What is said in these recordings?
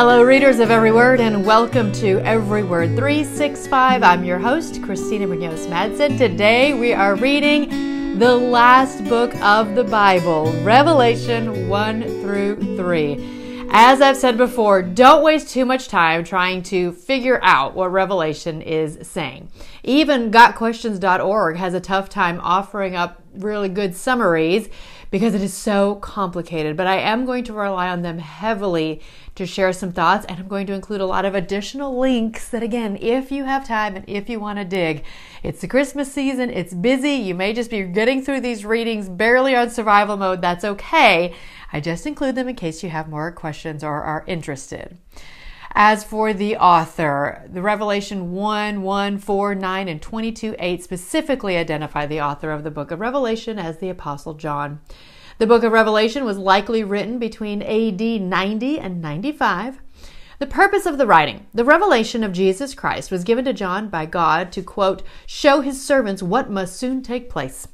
Hello, readers of Every Word, and welcome to Every Word 365. I'm your host, Christina Munoz Madsen. Today we are reading the last book of the Bible, Revelation 1 through 3. As I've said before, don't waste too much time trying to figure out what Revelation is saying. Even gotquestions.org has a tough time offering up really good summaries because it is so complicated. But I am going to rely on them heavily to share some thoughts, and I'm going to include a lot of additional links that, again, if you have time and if you want to dig, it's the Christmas season, it's busy, you may just be getting through these readings barely on survival mode. That's okay. I just include them in case you have more questions or are interested. As for the author, the Revelation 1, 1, 4, 9, and 22, 8 specifically identify the author of the book of Revelation as the Apostle John. The book of Revelation was likely written between AD 90 and 95. The purpose of the writing, the revelation of Jesus Christ, was given to John by God to, quote, show his servants what must soon take place.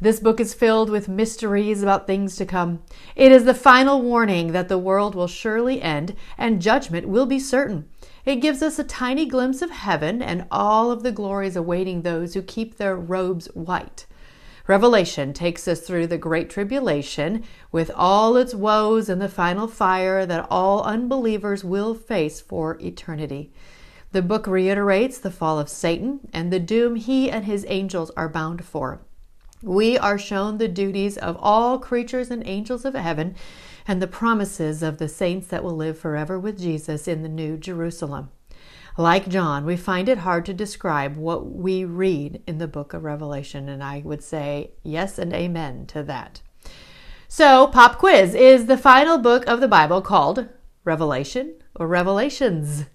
This book is filled with mysteries about things to come. It is the final warning that the world will surely end and judgment will be certain. It gives us a tiny glimpse of heaven and all of the glories awaiting those who keep their robes white. Revelation takes us through the Great Tribulation with all its woes and the final fire that all unbelievers will face for eternity. The book reiterates the fall of Satan and the doom he and his angels are bound for. We are shown the duties of all creatures and angels of heaven and the promises of the saints that will live forever with Jesus in the New Jerusalem. Like John, we find it hard to describe what we read in the book of Revelation, and I would say yes and amen to that. So, pop quiz is the final book of the Bible called Revelation or Revelations?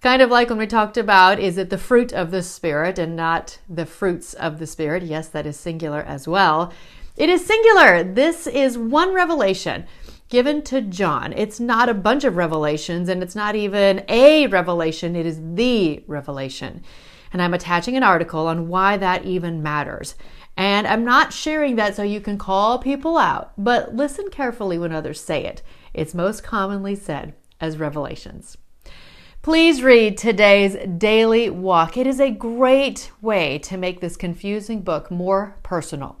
Kind of like when we talked about is it the fruit of the Spirit and not the fruits of the Spirit? Yes, that is singular as well. It is singular. This is one revelation given to John. It's not a bunch of revelations and it's not even a revelation, it is the revelation. And I'm attaching an article on why that even matters. And I'm not sharing that so you can call people out, but listen carefully when others say it. It's most commonly said as revelations. Please read today's daily walk. It is a great way to make this confusing book more personal.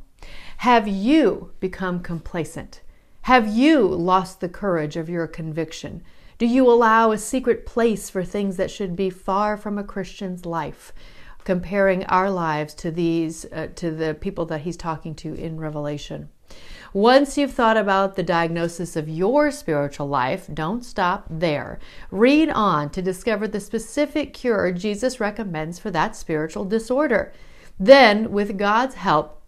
Have you become complacent? Have you lost the courage of your conviction? Do you allow a secret place for things that should be far from a Christian's life? Comparing our lives to these, uh, to the people that he's talking to in Revelation. Once you've thought about the diagnosis of your spiritual life, don't stop there. Read on to discover the specific cure Jesus recommends for that spiritual disorder. Then, with God's help,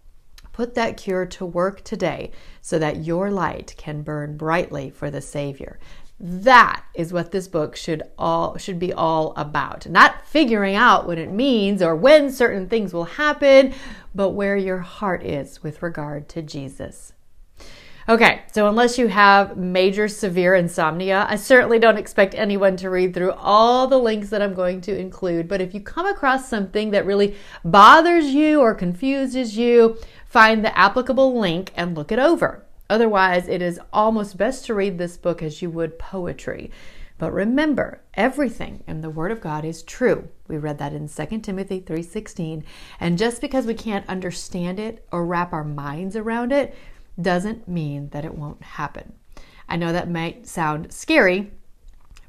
put that cure to work today so that your light can burn brightly for the Savior. That is what this book should all should be all about. Not figuring out what it means or when certain things will happen, but where your heart is with regard to Jesus. Okay, so unless you have major severe insomnia, I certainly don't expect anyone to read through all the links that I'm going to include. But if you come across something that really bothers you or confuses you, find the applicable link and look it over. Otherwise, it is almost best to read this book as you would poetry. But remember, everything in the word of God is true. We read that in 2 Timothy 3:16, and just because we can't understand it or wrap our minds around it doesn't mean that it won't happen. I know that might sound scary,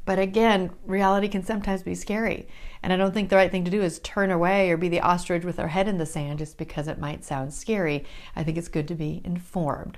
but again, reality can sometimes be scary. And I don't think the right thing to do is turn away or be the ostrich with our head in the sand just because it might sound scary. I think it's good to be informed.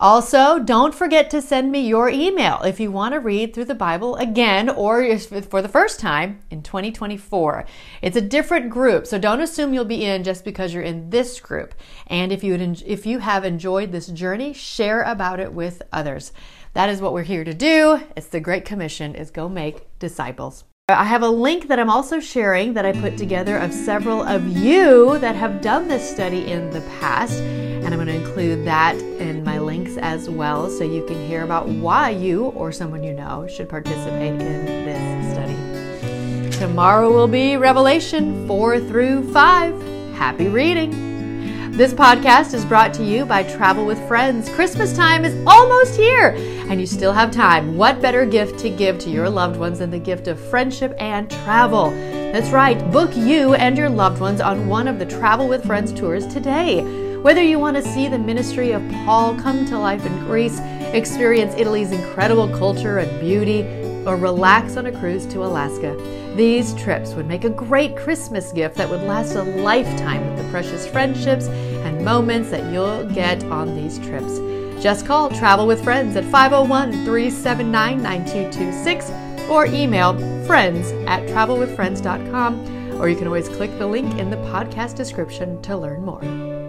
Also, don't forget to send me your email if you want to read through the Bible again or for the first time in 2024. It's a different group, so don't assume you'll be in just because you're in this group. And if you if you have enjoyed this journey, share about it with others. That is what we're here to do. It's the Great Commission is go make disciples. Uh, I have a link that I'm also sharing that I put together of several of you that have done this study in the past. And I'm going to include that in my links as well so you can hear about why you or someone you know should participate in this study. Tomorrow will be Revelation 4 through 5. Happy reading! This podcast is brought to you by Travel with Friends. Christmas time is almost here, and you still have time. What better gift to give to your loved ones than the gift of friendship and travel? That's right, book you and your loved ones on one of the Travel with Friends tours today. Whether you want to see the ministry of Paul come to life in Greece, experience Italy's incredible culture and beauty, or relax on a cruise to Alaska, these trips would make a great Christmas gift that would last a lifetime with the precious friendships and moments that you'll get on these trips. Just call Travel with Friends at 501 379 9226 or email friends at travelwithfriends.com, or you can always click the link in the podcast description to learn more.